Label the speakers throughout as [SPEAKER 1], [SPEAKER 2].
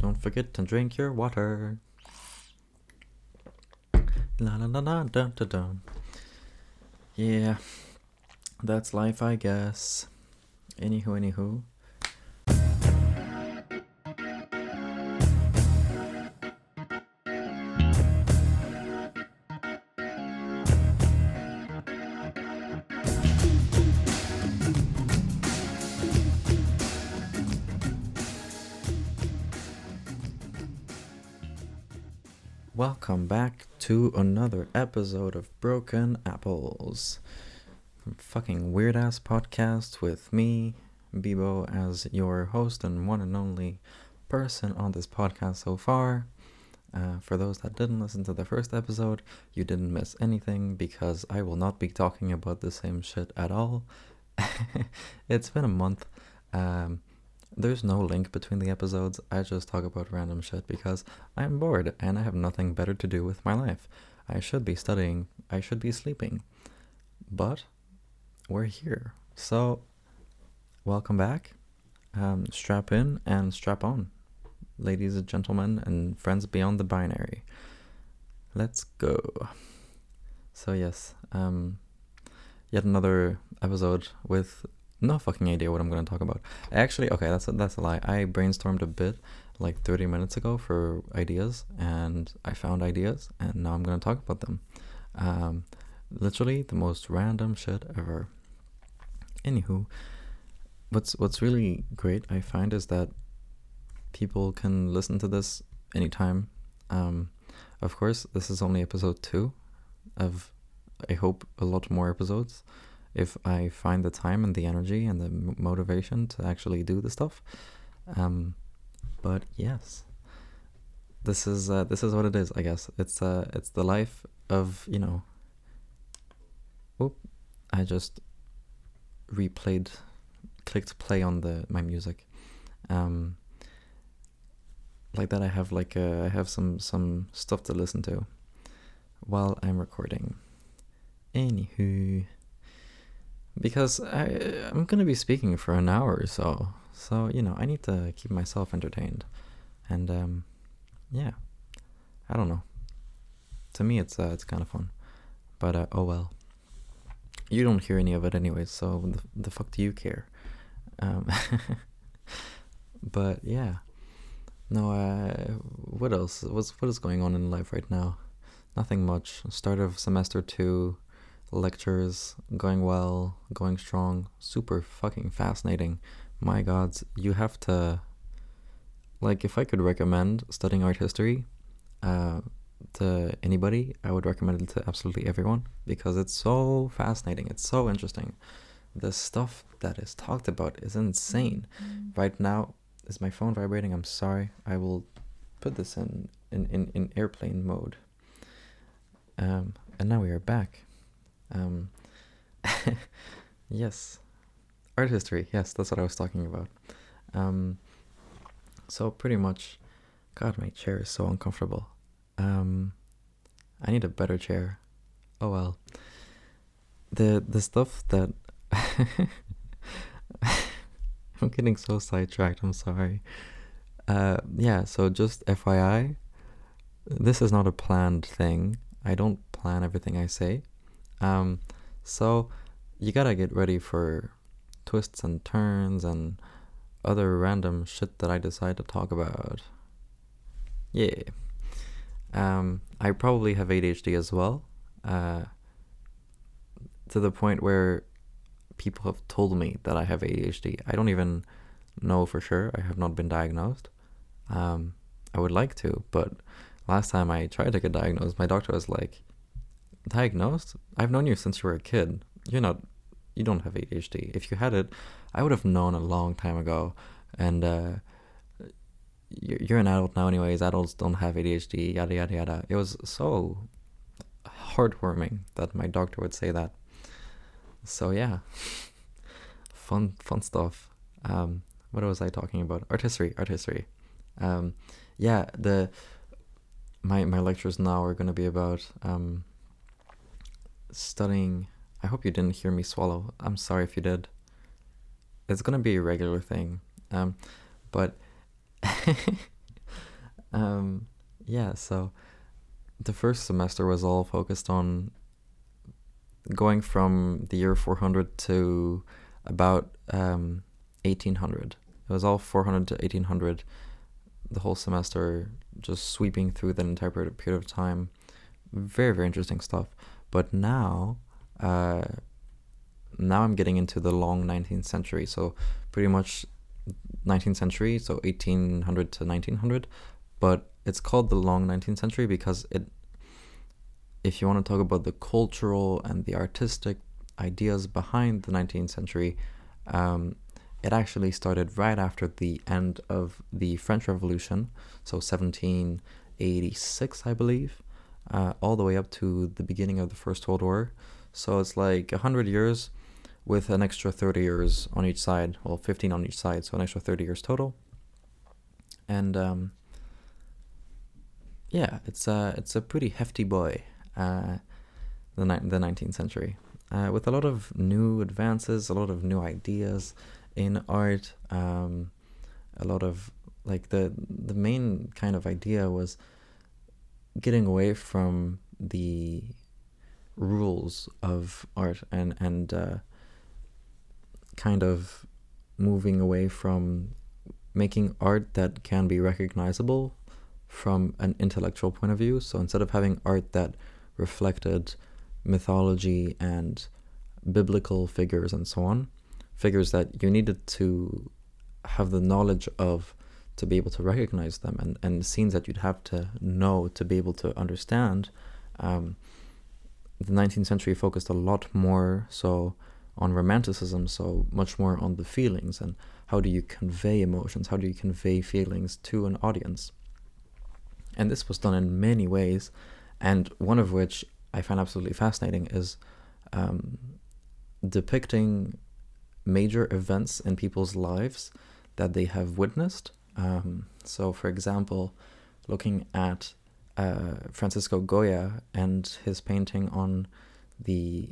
[SPEAKER 1] Don't forget to drink your water. La la la la dun dun dun. Yeah, that's life, I guess. Anywho, anywho. Back to another episode of Broken Apples. Fucking weird ass podcast with me, Bibo, as your host and one and only person on this podcast so far. Uh, for those that didn't listen to the first episode, you didn't miss anything because I will not be talking about the same shit at all. it's been a month. Um, there's no link between the episodes. I just talk about random shit because I'm bored and I have nothing better to do with my life. I should be studying, I should be sleeping. But we're here. So, welcome back. Um, strap in and strap on, ladies and gentlemen, and friends beyond the binary. Let's go. So, yes, um, yet another episode with no fucking idea what I'm to talk about. Actually, okay, that's a, that's a lie. I brainstormed a bit like 30 minutes ago for ideas, and I found ideas, and now I'm to talk about them. Um, literally the most random shit ever. Anywho, what's what's really great I find is that people can listen to this anytime. Um, of course, this is only episode two of I hope a lot more episodes if I find the time and the energy and the motivation to actually do the stuff. Um, but yes, this is uh, this is what it is. I guess it's uh it's the life of you know. Oop, I just replayed, clicked play on the my music. Um, like that, I have like uh, I have some some stuff to listen to while I'm recording. Anywho because I I'm gonna be speaking for an hour or so, so you know I need to keep myself entertained, and um, yeah, I don't know. To me, it's uh, it's kind of fun, but uh, oh well. You don't hear any of it anyways, so the, the fuck do you care? Um, but yeah, no. Uh, what else? What's what is going on in life right now? Nothing much. Start of semester two lectures going well, going strong, super fucking fascinating. My gods, you have to like if I could recommend studying art history uh, to anybody, I would recommend it to absolutely everyone because it's so fascinating. It's so interesting. The stuff that is talked about is insane. Right now, is my phone vibrating? I'm sorry. I will put this in in, in, in airplane mode. Um, and now we are back. Um, yes, art history. Yes, that's what I was talking about. Um, so pretty much, God, my chair is so uncomfortable. Um, I need a better chair. Oh well. The the stuff that I'm getting so sidetracked. I'm sorry. Uh, yeah. So just FYI, this is not a planned thing. I don't plan everything I say. Um, so you gotta get ready for twists and turns and other random shit that I decide to talk about. Yeah. Um, I probably have ADHD as well. Uh, to the point where people have told me that I have ADHD. I don't even know for sure. I have not been diagnosed. Um, I would like to, but last time I tried to get diagnosed, my doctor was like, diagnosed? I've known you since you were a kid. You're not, you don't have ADHD. If you had it, I would have known a long time ago. And uh, you're an adult now, anyways. Adults don't have ADHD, yada, yada, yada. It was so heartwarming that my doctor would say that. So, yeah, fun, fun stuff. Um, what was I talking about? Art history, art history. Um, yeah, the my my lectures now are going to be about um, studying. I hope you didn't hear me swallow. I'm sorry if you did. It's gonna be a regular thing. Um, but um, yeah, so the first semester was all focused on going from the year 400 to about um, 1800. It was all 400 to 1800 the whole semester, just sweeping through that entire period of time. Very, very interesting stuff. But now, uh, now I'm getting into the long 19th century. So pretty much 19th century, so 1800 to 1900. But it's called the long 19th century because it, if you want to talk about the cultural and the artistic ideas behind the 19th century, um, it actually started right after the end of the French Revolution, so 1786, I believe, uh, all the way up to the beginning of the First World War. So it's like 100 years with an extra 30 years on each side, well, 15 on each side, so an extra 30 years total. And um, yeah, it's a, it's a pretty hefty boy, uh, the, ni- the 19th century, uh, with a lot of new advances, a lot of new ideas in art. Um, a lot of like the the main kind of idea was getting away from the rules of art and and uh, kind of moving away from making art that can be recognizable from an intellectual point of view. So instead of having art that reflected mythology and biblical figures and so on, figures that you needed to have the knowledge of to be able to recognize them and, and scenes that you'd have to know to be able to understand. Um, the 19th century focused a lot more so on romanticism, so much more on the feelings and how do you convey emotions, how do you convey feelings to an audience. And this was done in many ways, and one of which I find absolutely fascinating is um, depicting major events in people's lives that they have witnessed. Um, so, for example, looking at uh, Francisco Goya and his painting on the,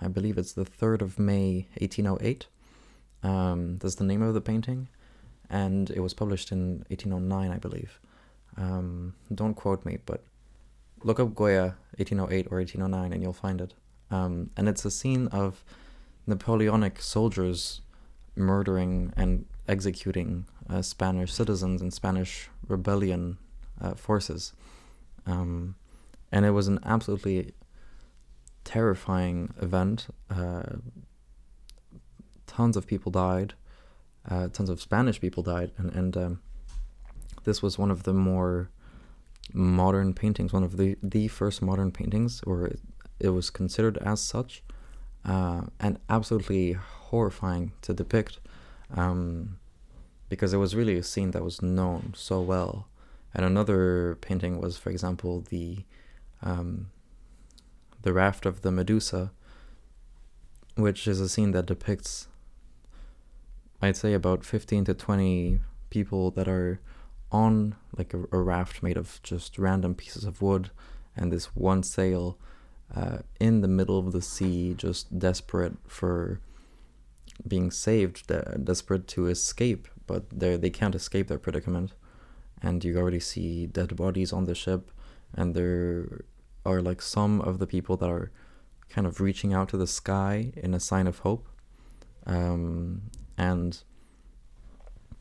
[SPEAKER 1] I believe it's the 3rd of May, 1808. Um, that's the name of the painting. And it was published in 1809, I believe. Um, don't quote me, but look up Goya 1808 or 1809 and you'll find it. Um, and it's a scene of Napoleonic soldiers murdering and executing uh, Spanish citizens and Spanish rebellion uh, forces. Um, and it was an absolutely terrifying event. Uh, tons of people died, uh, tons of Spanish people died, and, and um, this was one of the more modern paintings, one of the, the first modern paintings, or it, it was considered as such uh, and absolutely horrifying to depict um, because it was really a scene that was known so well. And another painting was, for example, the um, the raft of the Medusa, which is a scene that depicts, I'd say, about fifteen to twenty people that are on like a, a raft made of just random pieces of wood and this one sail uh, in the middle of the sea, just desperate for being saved, desperate to escape, but they they can't escape their predicament. And you already see dead bodies on the ship, and there are like some of the people that are kind of reaching out to the sky in a sign of hope. Um, and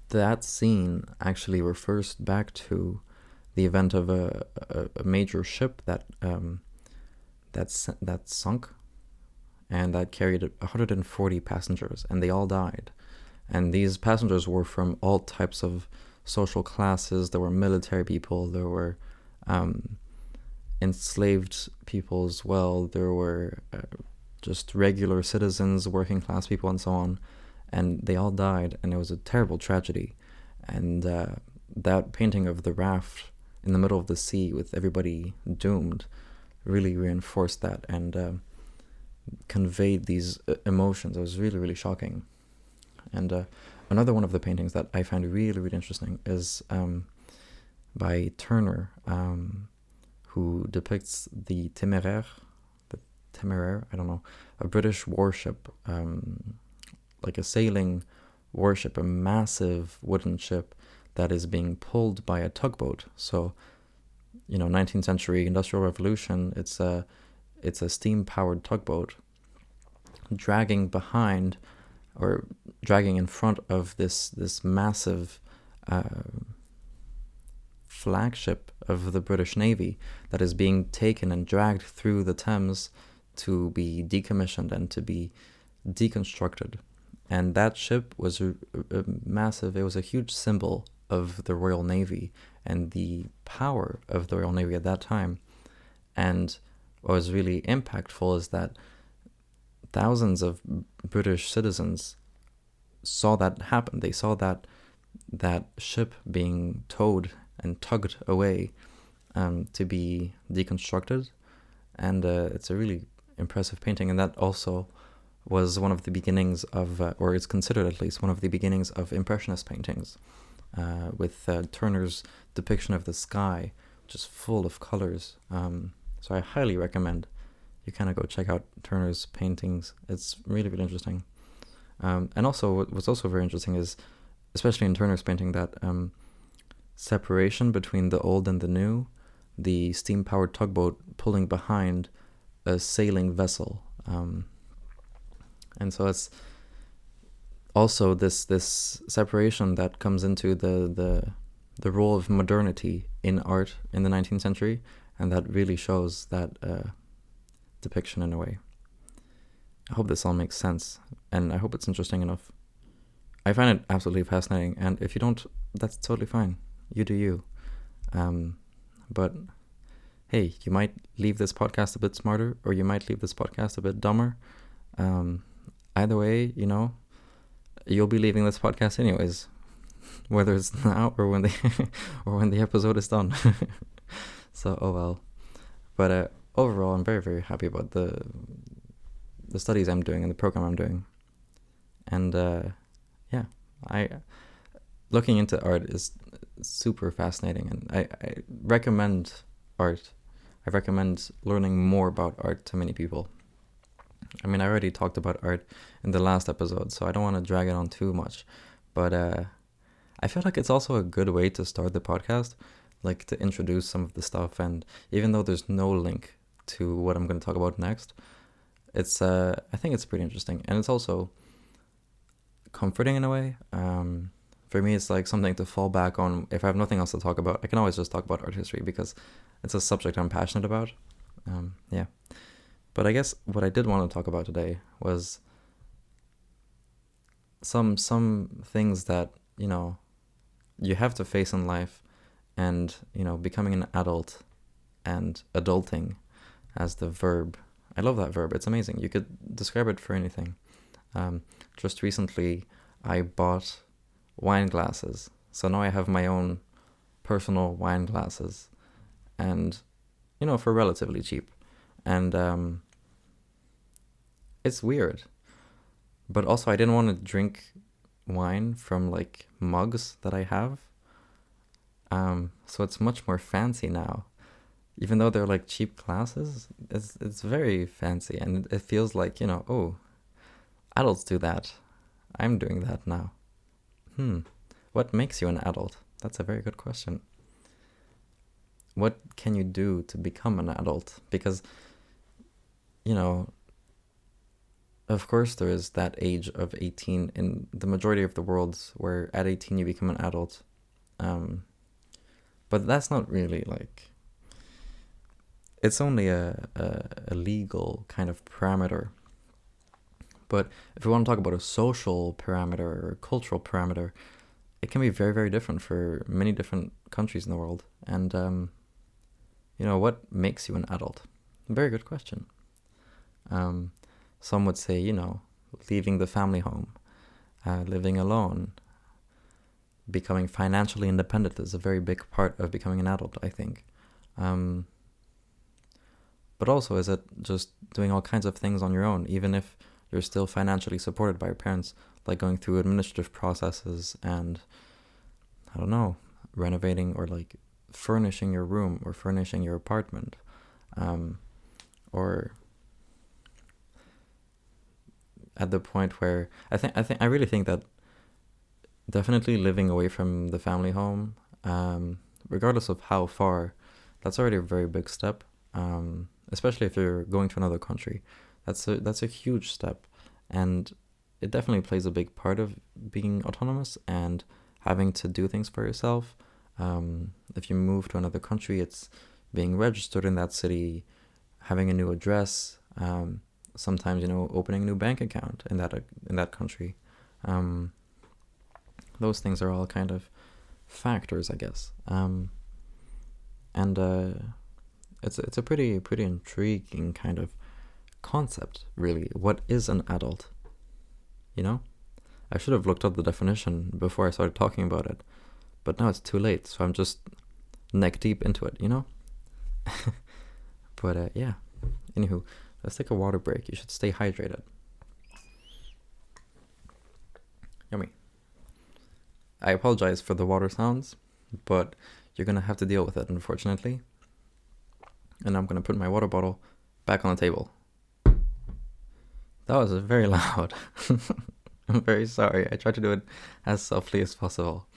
[SPEAKER 1] that scene actually refers back to the event of a, a, a major ship that um, that's that sunk and that carried 140 passengers and they all died and these passengers were from all types of social classes there were military people there were um, enslaved people as well there were uh, just regular citizens working class people and so on and they all died and it was a terrible tragedy and uh, that painting of the raft in the middle of the sea with everybody doomed really reinforced that and uh, conveyed these uh, emotions. It was really, really shocking. And uh, another one of the paintings that I find really, really interesting is um, by Turner, um, who depicts the Téméraire, the Téméraire, I don't know, a British warship, um, like a sailing warship, a massive wooden ship that is being pulled by a tugboat. So, you know, 19th century industrial revolution, it's a it's a steam powered tugboat dragging behind or dragging in front of this this massive uh, flagship of the British Navy that is being taken and dragged through the Thames to be decommissioned and to be deconstructed. And that ship was a, a massive, it was a huge symbol of the Royal Navy and the power of the Royal Navy at that time. And what was really impactful is that thousands of British citizens saw that happen. They saw that that ship being towed and tugged away um, to be deconstructed, and uh, it's a really impressive painting. And that also was one of the beginnings of, uh, or it's considered at least one of the beginnings of impressionist paintings, uh, with uh, Turner's depiction of the sky, is full of colors. Um, so I highly recommend you kind of go check out Turner's paintings. It's really really interesting. Um, and also, what's also very interesting is, especially in Turner's painting, that um, separation between the old and the new, the steam powered tugboat pulling behind a sailing vessel. Um, and so it's also this this separation that comes into the the the role of modernity in art in the 19th century, and that really shows that uh, depiction in a way. I hope this all makes sense, and I hope it's interesting enough. I find it absolutely fascinating, and if you don't, that's totally fine you do you. Um, but hey, you might leave this podcast a bit smarter, or you might leave this podcast a bit dumber. Um, either way, you know, you'll be leaving this podcast anyways, whether it's now or when the or when the episode is done. so oh well. But uh, overall, I'm very very happy about the the studies I'm doing and the program I'm doing, and uh, yeah, I looking into art is super fascinating, and I, I recommend art. I recommend learning more about art to many people. I mean, I already talked about art in the last episode, so I don't want to drag it on too much. But uh, I feel like it's also a good way to start the podcast, like to introduce some of the stuff. And even though there's no link to what I'm going to talk about next, it's uh, I think it's pretty interesting, and it's also comforting in a way. Um, for me, it's like something to fall back on. If I have nothing else to talk about, I can always just talk about art history because it's a subject I'm passionate about. Um, yeah. But I guess what I did want to talk about today was some some things that you know you have to face in life, and you know becoming an adult and adulting as the verb. I love that verb. It's amazing. You could describe it for anything. Um, just recently, I bought wine glasses. So now I have my own personal wine glasses, and you know for relatively cheap, and um, it's weird. But also, I didn't want to drink wine from like mugs that I have. Um, so it's much more fancy now. Even though they're like cheap glasses, it's it's very fancy and it feels like, you know, oh, adults do that. I'm doing that now. Hmm. What makes you an adult? That's a very good question. What can you do to become an adult? Because, you know, of course, there is that age of 18 in the majority of the worlds where at 18 you become an adult. Um, but that's not really like. It's only a, a, a legal kind of parameter but if we want to talk about a social parameter or a cultural parameter, it can be very, very different for many different countries in the world. And, um, you know, what makes you an adult? Very good question. Um, some would say, you know, leaving the family home, uh, living alone, becoming financially independent is a very big part of becoming an adult, I think. Um, but also, is it just doing all kinds of things on your own, even if you're still financially supported by your parents, like going through administrative processes and I don't know, renovating or like furnishing your room or furnishing your apartment, um, or at the point where I think I think I really think that definitely living away from the family home, um, regardless of how far, that's already a very big step. Um, especially if you're going to another country, that's a that's a huge step, and it definitely plays a big part of being autonomous and having to do things for yourself. Um, if you move to another country, it's being registered in that city, having a new address. Um, sometimes you know opening a new bank account in that in that country. Um, those things are all kind of factors, I guess. Um, and uh, it's it's a pretty pretty intriguing kind of concept, really. What is an adult? You know, I should have looked up the definition before I started talking about it, but now it's too late. So I'm just neck deep into it. You know. but uh, yeah. Anywho, let's take a water break. You should stay hydrated. Yummy. I apologize for the water sounds, but you're gonna have to deal with it, unfortunately. And I'm gonna put my water bottle back on the table. That was very loud. I'm very sorry. I tried to do it as softly as possible.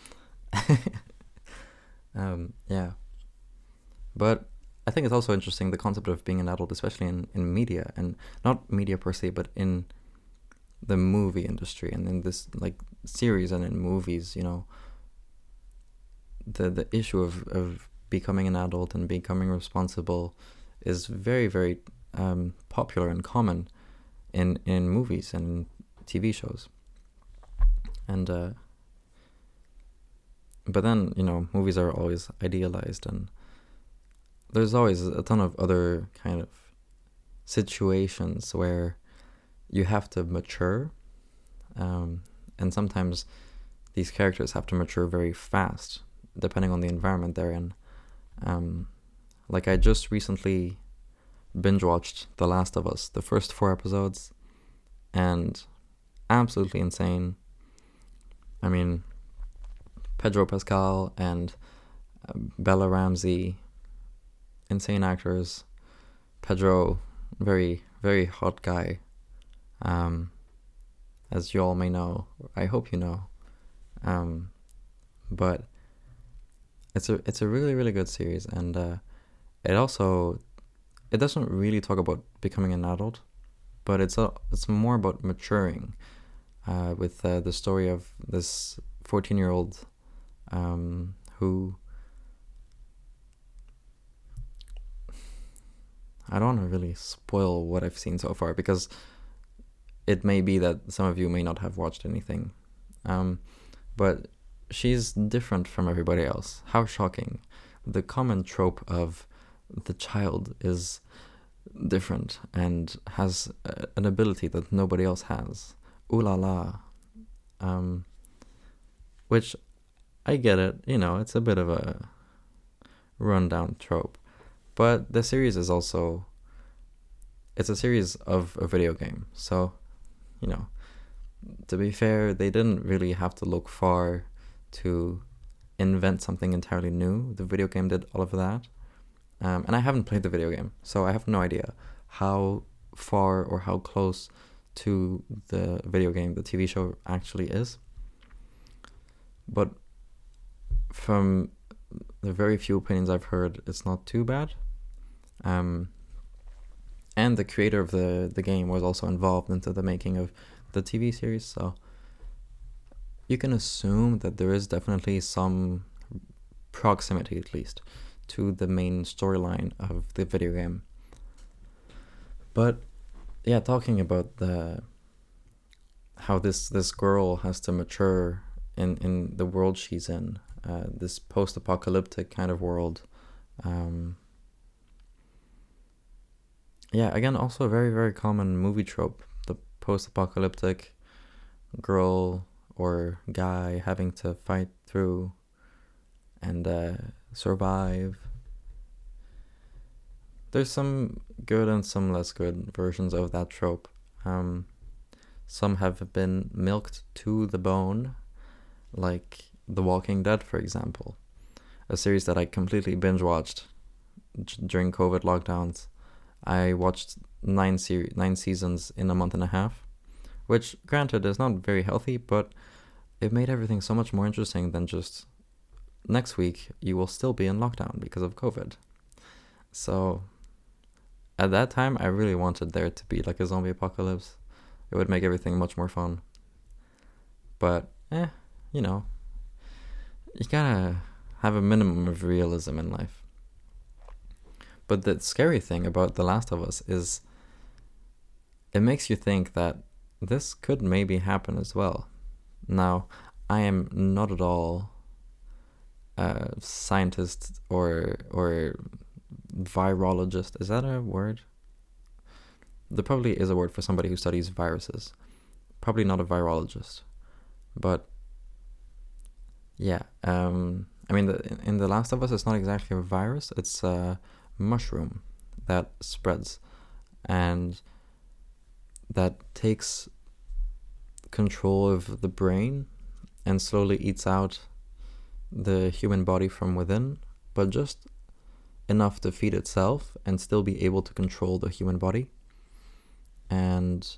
[SPEAKER 1] um, yeah. But I think it's also interesting the concept of being an adult, especially in, in media, and not media per se, but in the movie industry and in this like series and in movies, you know, the the issue of, of becoming an adult and becoming responsible is very very um, popular and common in in movies and TV shows. And uh, but then you know movies are always idealized and there's always a ton of other kind of situations where you have to mature um, and sometimes these characters have to mature very fast depending on the environment they're in um, like i just recently binge watched the last of us the first four episodes and absolutely insane i mean pedro pascal and uh, bella ramsey insane actors. Pedro, very very hot guy. Um, as you all may know, I hope you know. Um, but it's a it's a really really good series, and uh, it also it doesn't really talk about becoming an adult, but it's a it's more about maturing. Uh, with uh, the story of this fourteen year old um, who I don't want to really spoil what I've seen so far because it may be that some of you may not have watched anything. Um, but she's different from everybody else. How shocking. The common trope of the child is different and has a, an ability that nobody else has. Ooh la la. Um, which I get it, you know, it's a bit of a rundown trope. But the series is also it's a series of a video game. So, you know, to be fair, they didn't really have to look far to invent something entirely new. The video game did all of that. Um, and I haven't played the video game, so I have no idea how far or how close to the video game the TV show actually is. But from the very few opinions I've heard, it's not too bad. Um, and the creator of the the game was also involved into the making of the TV series, so you can assume that there is definitely some proximity, at least, to the main storyline of the video game. But yeah, talking about the how this this girl has to mature in in the world she's in, uh, this post-apocalyptic kind of world. Um, yeah, again, also a very, very common movie trope. The post apocalyptic girl or guy having to fight through and uh, survive. There's some good and some less good versions of that trope. Um, some have been milked to the bone, like The Walking Dead, for example, a series that I completely binge watched during COVID lockdowns I watched nine se- nine seasons in a month and a half, which granted is not very healthy, but it made everything so much more interesting than just next week you will still be in lockdown because of COVID. So at that time, I really wanted there to be like a zombie apocalypse. It would make everything much more fun. But, eh, you know, you gotta have a minimum of realism in life. But the scary thing about The Last of Us is it makes you think that this could maybe happen as well. Now, I am not at all a scientist or or virologist. Is that a word? There probably is a word for somebody who studies viruses. Probably not a virologist, but yeah. Um, I mean, the, in The Last of Us, it's not exactly a virus. It's a mushroom that spreads, and that takes control of the brain and slowly eats out the human body from within, but just enough to feed itself and still be able to control the human body. And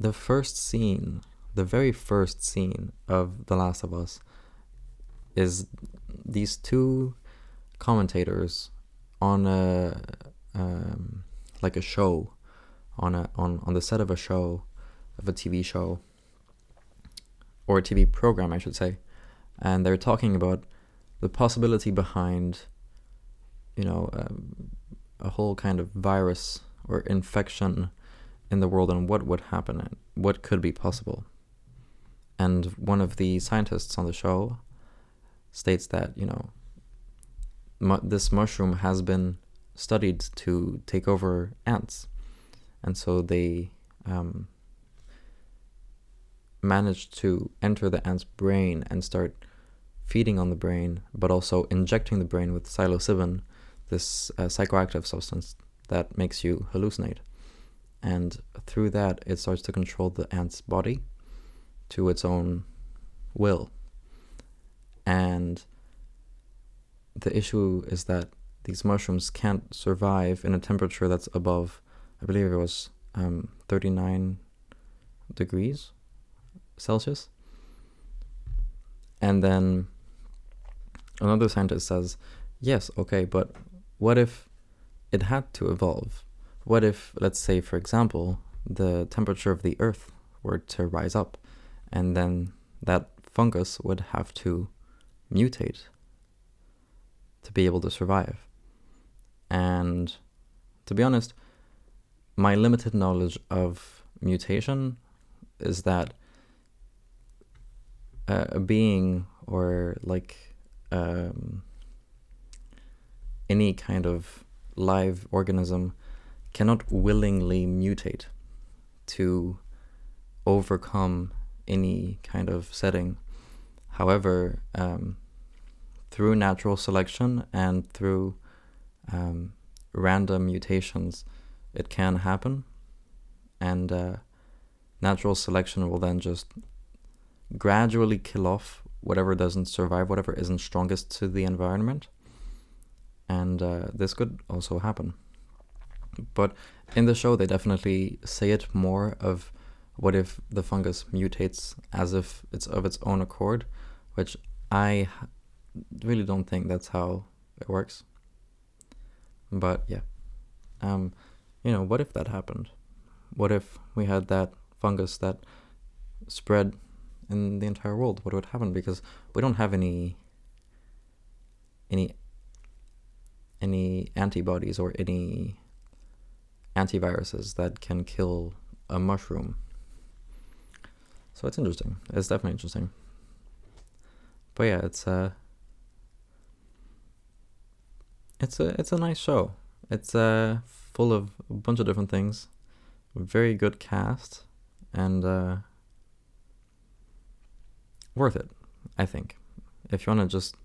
[SPEAKER 1] the first scene, the very first scene of The Last of Us is these two commentators on a um, like a show on a on on the set of a show of a TV show or a TV program I should say and they're talking about the possibility behind you know um, a whole kind of virus or infection in the world and what would happen and what could be possible. And one of the scientists on the show states that you know mu- this mushroom has been studied to take over ants and so they um, managed to enter the ant's brain and start feeding on the brain, but also injecting the brain with psilocybin, this uh, psychoactive substance that makes you hallucinate. And through that, it starts to control the ant's body to its own will. And the issue is that these mushrooms can't survive in a temperature that's above, I believe it was um, 39 degrees Celsius. And then another scientist says, yes, okay, but what if it had to evolve? What if, let's say, for example, the temperature of the Earth were to rise up, and then that fungus would have to mutate to be able to survive? And to be honest, my limited knowledge of mutation is that uh, a being or like um, any kind of live organism cannot willingly mutate to overcome any kind of setting. However, um, through natural selection and through um, random mutations, it can happen. And uh, natural selection will then just gradually kill off whatever doesn't survive, whatever isn't strongest to the environment. And uh, this could also happen. But in the show, they definitely say it more of what if the fungus mutates as if it's of its own accord, which I really don't think that's how it works. But yeah, um, you know, what if that happened? What if we had that fungus that spread in the entire world, what would happen? Because we don't have any any any antibodies or any antiviruses that can kill a mushroom. So it's interesting. It's definitely interesting. But yeah, it's a uh, it's a it's a nice show. It's uh full of a bunch of different things. Very good cast and uh worth it, I think. If you want to just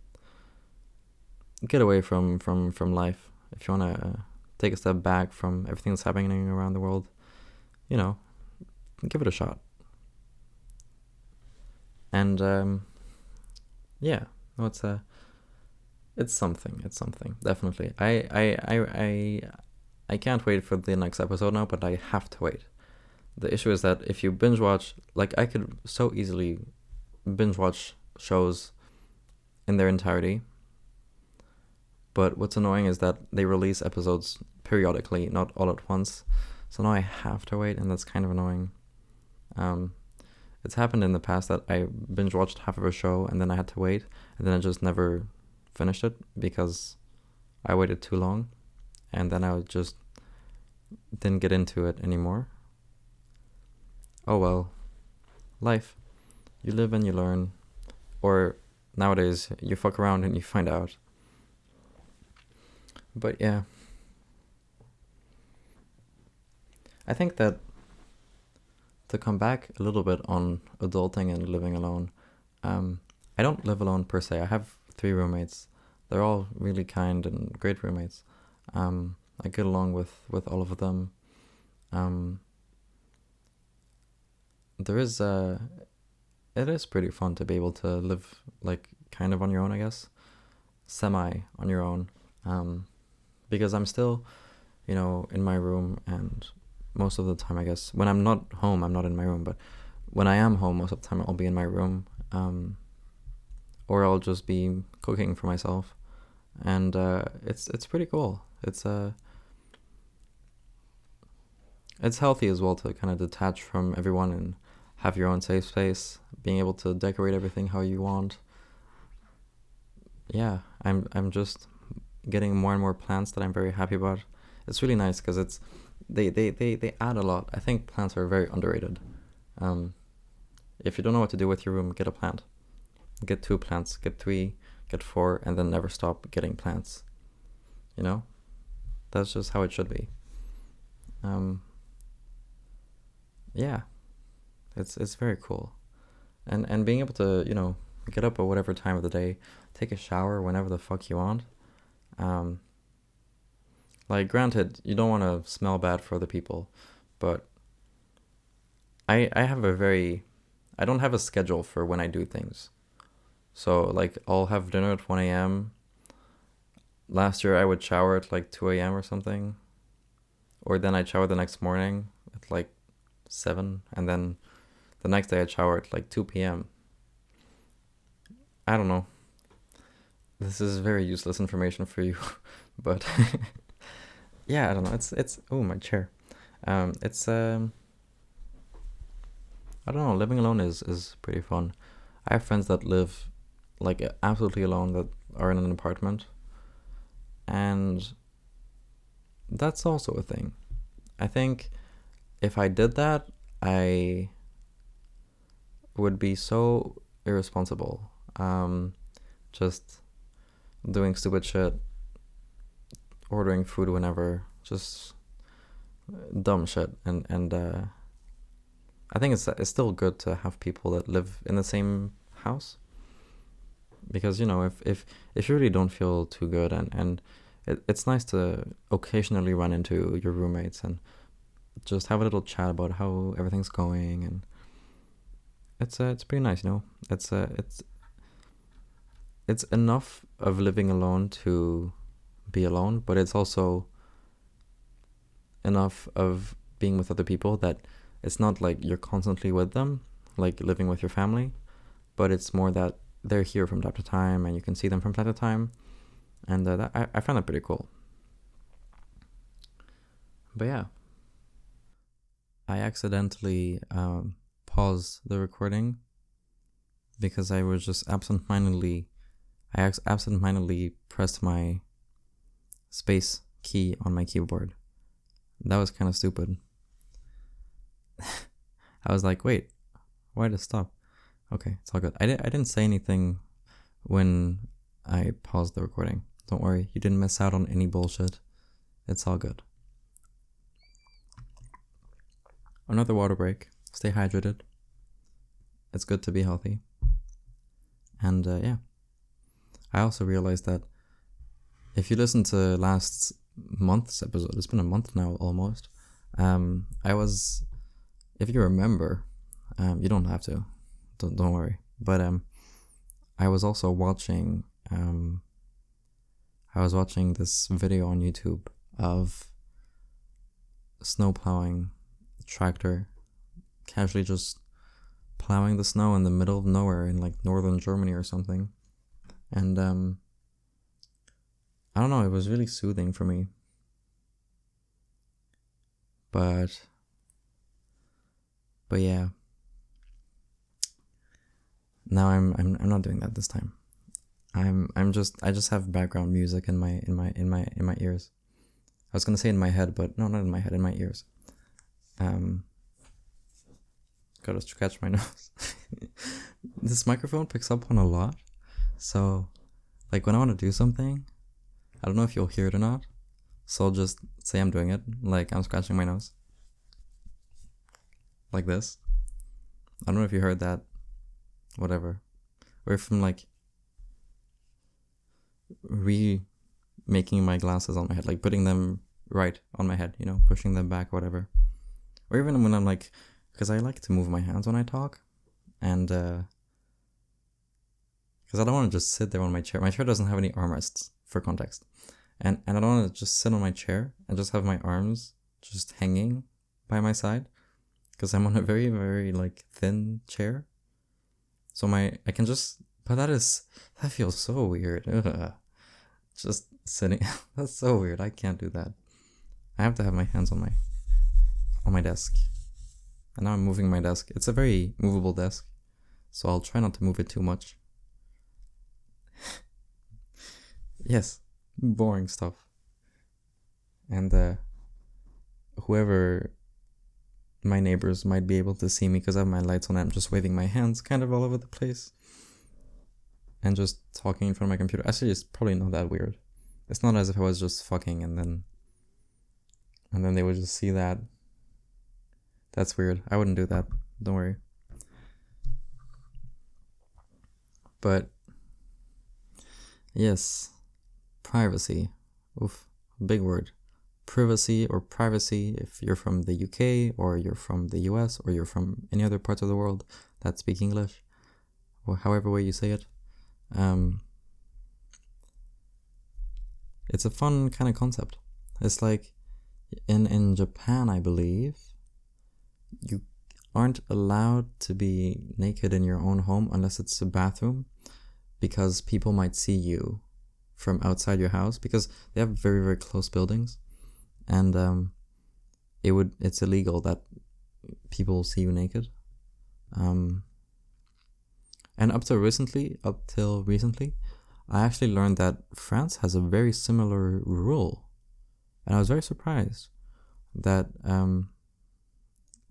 [SPEAKER 1] get away from, from, from life, if you want to take a step back from everything that's happening around the world, you know, give it a shot. And um, yeah, no, it's a, it's something. It's something definitely. I I I I I can't wait for the next episode now, but I have to wait the issue is that if you binge watch, like I could so easily binge watch shows in their entirety. But what's annoying is that they release episodes periodically, not all at once. So now I have to wait, and that's kind of annoying. Um, it's happened in the past that I binge watched half of a show and then I had to wait, and then I just never finished it because I waited too long, and then I just didn't get into it anymore. Oh well, life. You live and you learn, or nowadays you fuck around and you find out. But yeah. I think that to come back a little bit on adulting and living alone, um, I don't live alone per se. I have three roommates. They're all really kind and great roommates. Um, I get along with, with all of them. Um, there is a, it is pretty fun to be able to live like kind of on your own, I guess, semi on your own, um, because I'm still, you know, in my room and most of the time, I guess. When I'm not home, I'm not in my room, but when I am home, most of the time I'll be in my room, um, or I'll just be cooking for myself, and uh, it's it's pretty cool. It's uh, it's healthy as well to kind of detach from everyone and have your own safe space, being able to decorate everything how you want. Yeah, I'm I'm just getting more and more plants that I'm very happy about. It's really nice because it's they, they, they, they add a lot. I think plants are very underrated. Um, if you don't know what to do with your room, get a plant. Get two plants, get three, get four, and then never stop getting plants. You know? That's just how it should be. Um, yeah. It's it's very cool. And and being able to, you know, get up at whatever time of the day, take a shower whenever the fuck you want. Um, like, granted, you don't want to smell bad for other people, but I I have a very I don't have a schedule for when I do things. So like I'll have dinner at one a.m. Last year I would shower at like two a.m. or something, or then I'd shower the next morning at like seven, and then the next day I'd shower at like two p.m. I don't know. This is very useless information for you, but yeah, I don't know. It's it's oh my chair. Um, it's um. I don't know. Living alone is is pretty fun. I have friends that live like absolutely alone that are in an apartment, and that's also a thing. I think if I did that, I would be so irresponsible. Um, just doing stupid shit ordering food whenever, just dumb shit. And and uh, I think it's it's still good to have people that live in the same house because you know if if if you really don't feel too good and and it, it's nice to occasionally run into your roommates and just have a little chat about how everything's going and it's uh, it's pretty nice you know? It's uh, it's it's enough of living alone to be alone, but it's also enough of being with other people that it's not like you're constantly with them, like living with your family, but it's more that they're here from time to time and you can see them from time to time. And uh, that, I, I found that pretty cool. But yeah, I accidentally um, paused the recording because I was just absent-mindedly, I absent-mindedly pressed my space key on my keyboard. That was kind of stupid. I was like, wait, why did it stop? Okay, it's all good. I, di- I didn't say anything when I paused the recording. Don't worry, you didn't miss out on any bullshit. It's all good. Another water break. Stay hydrated. It's good to be healthy. And uh, yeah. I also realized that if you listen to last month's episode, it's been a month now almost. Um, I was, if you remember, um, you don't have to, don't don't worry. But um, I was also watching um, I was watching this video on YouTube of snow plowing tractor casually just plowing the snow in the middle of nowhere in like northern Germany or something. And um I don't know, it was really soothing for me. But but yeah. Now I'm I'm I'm not doing that this time. I'm I'm just I just have background music in my in my in my in my ears. I was gonna say in my head, but no, not in my head, in my ears. Um, gotta scratch my nose. this microphone picks up on a lot, so like when I want to do something, I don't know if you'll hear it or not. So I'll just say I'm doing it, like I'm scratching my nose, like this. I don't know if you heard that. Whatever. Or if I'm like remaking my glasses on my head, like putting them right on my head, you know, pushing them back, whatever. Or even when I'm like, because I like to move my hands when I talk, and because uh, I don't want to just sit there on my chair. My chair doesn't have any armrests for context, and and I don't want to just sit on my chair and just have my arms just hanging by my side, because I'm on a very very like thin chair. So my I can just, but that is that feels so weird. Ugh just sitting. That's so weird. I can't do that. I have to have my hands on my on my desk. And now I'm moving my desk. It's a very movable desk, so I'll try not to move it too much. yes, boring stuff. And uh, whoever my neighbors might be able to see me because I have my lights on. I'm just waving my hands kind of all over the place and just talking in front of my computer. Actually, it's probably not that weird. It's not as if I was just fucking and then and then they would just see that. That's weird. I wouldn't do that. Don't worry. But yes, privacy. Oof, big word. Privacy or privacy if you're from the UK or you're from the US or you're from any other parts of the world that speak English or however way you say it. Um, it's a fun kind of concept. It's like in in Japan, I believe, you aren't allowed to be naked in your own home unless it's a bathroom because people might see you from outside your house because they have very very close buildings and um, it would it's illegal that people see you naked um, and up till recently, up till recently, I actually learned that France has a very similar rule, and I was very surprised that um,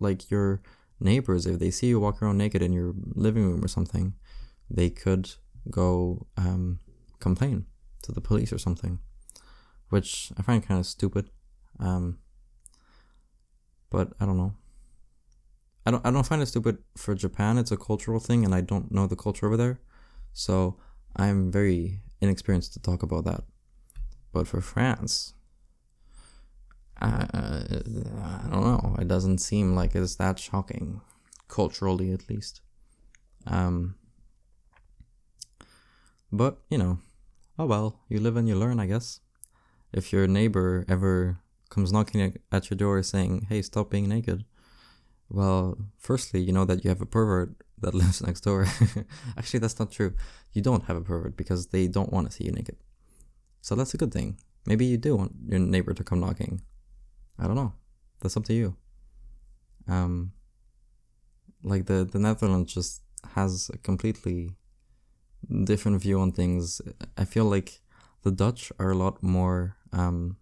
[SPEAKER 1] like your neighbors, if they see you walk around naked in your living room or something, they could go um, complain to the police or something, which I find kind of stupid. Um, but I don't know. I don't I don't find it stupid for Japan. It's a cultural thing, and I don't know the culture over there, so I'm very inexperienced to talk about that. But for France, I, I don't know. It doesn't seem like it's that shocking, culturally at least. Um, but you know, oh well, you live and you learn, I guess. If your neighbor ever comes knocking at your door saying, "Hey, stop being naked," Well, firstly, you know that you have a pervert that lives next door. Actually, that's not true. You don't have a pervert because they don't want to see you naked. So that's a good thing. Maybe you do want your neighbor to come knocking. I don't know. That's up to you. Um, like the the Netherlands just has a completely different view on things. I feel like the Dutch are a lot more um,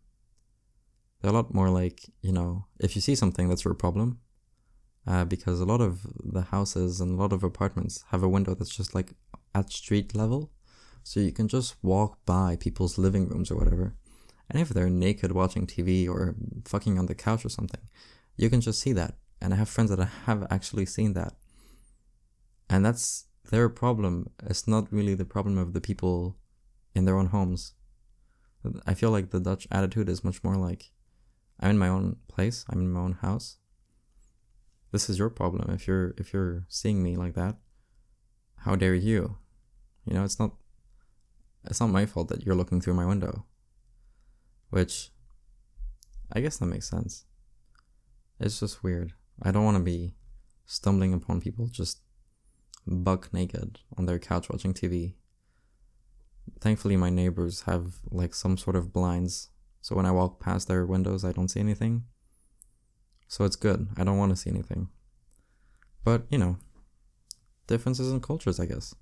[SPEAKER 1] they're a lot more like you know if you see something that's your problem uh, because a lot of the houses and a lot of apartments have a window that's just like at street level. So you can just walk by people's living rooms or whatever. And if they're naked watching TV or fucking on the couch or something, you can just see that. And I have friends that have actually seen that. And that's their problem. It's not really the problem of the people in their own homes. I feel like the Dutch attitude is much more like I'm in my own place, I'm in my own house, this is your problem. If you're if you're seeing me like that how dare you? You know it's not it's not my fault that you're looking through my window which i guess that makes sense. It's just weird. I don't want to be stumbling upon people just buck naked on their couch watching TV. Thankfully, my neighbors have like some sort of blinds, so when I walk past their windows, I don't see anything. So it's good. I don't want to see anything. But, you know, differences in cultures, I guess.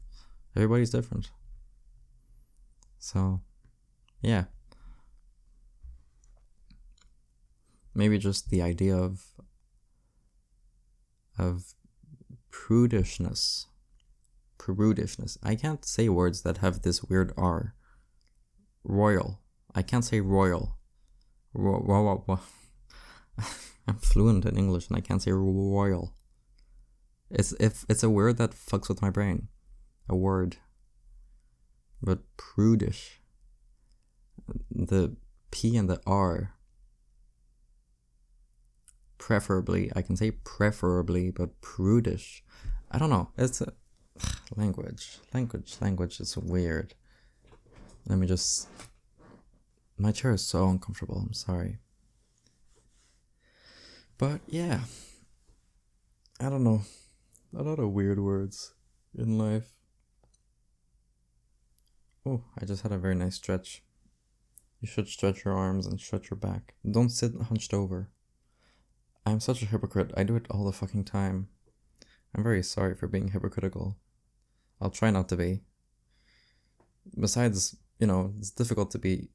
[SPEAKER 1] Everybody's different. So, yeah. Maybe just the idea of of prudishness. Prudishness. I can't say words that have this weird R. Royal. I can't say royal. Ro- ro- ro- I'm fluent in English and I can't say royal. It's if it's a word that fucks with my brain. A word. But prudish. The P and the R. Preferably, I can say preferably, but prudish. I don't know. It's a language. Language. Language is weird. Let me just. My chair is so uncomfortable. I'm sorry. But yeah. I don't know. A lot of weird words in life. Oh, I just had a very nice stretch. You should stretch your arms and stretch your back. Don't sit hunched over. I'm such a hypocrite. I do it all the fucking time. I'm very sorry for being hypocritical. I'll try not to be. Besides, you know, it's difficult to be.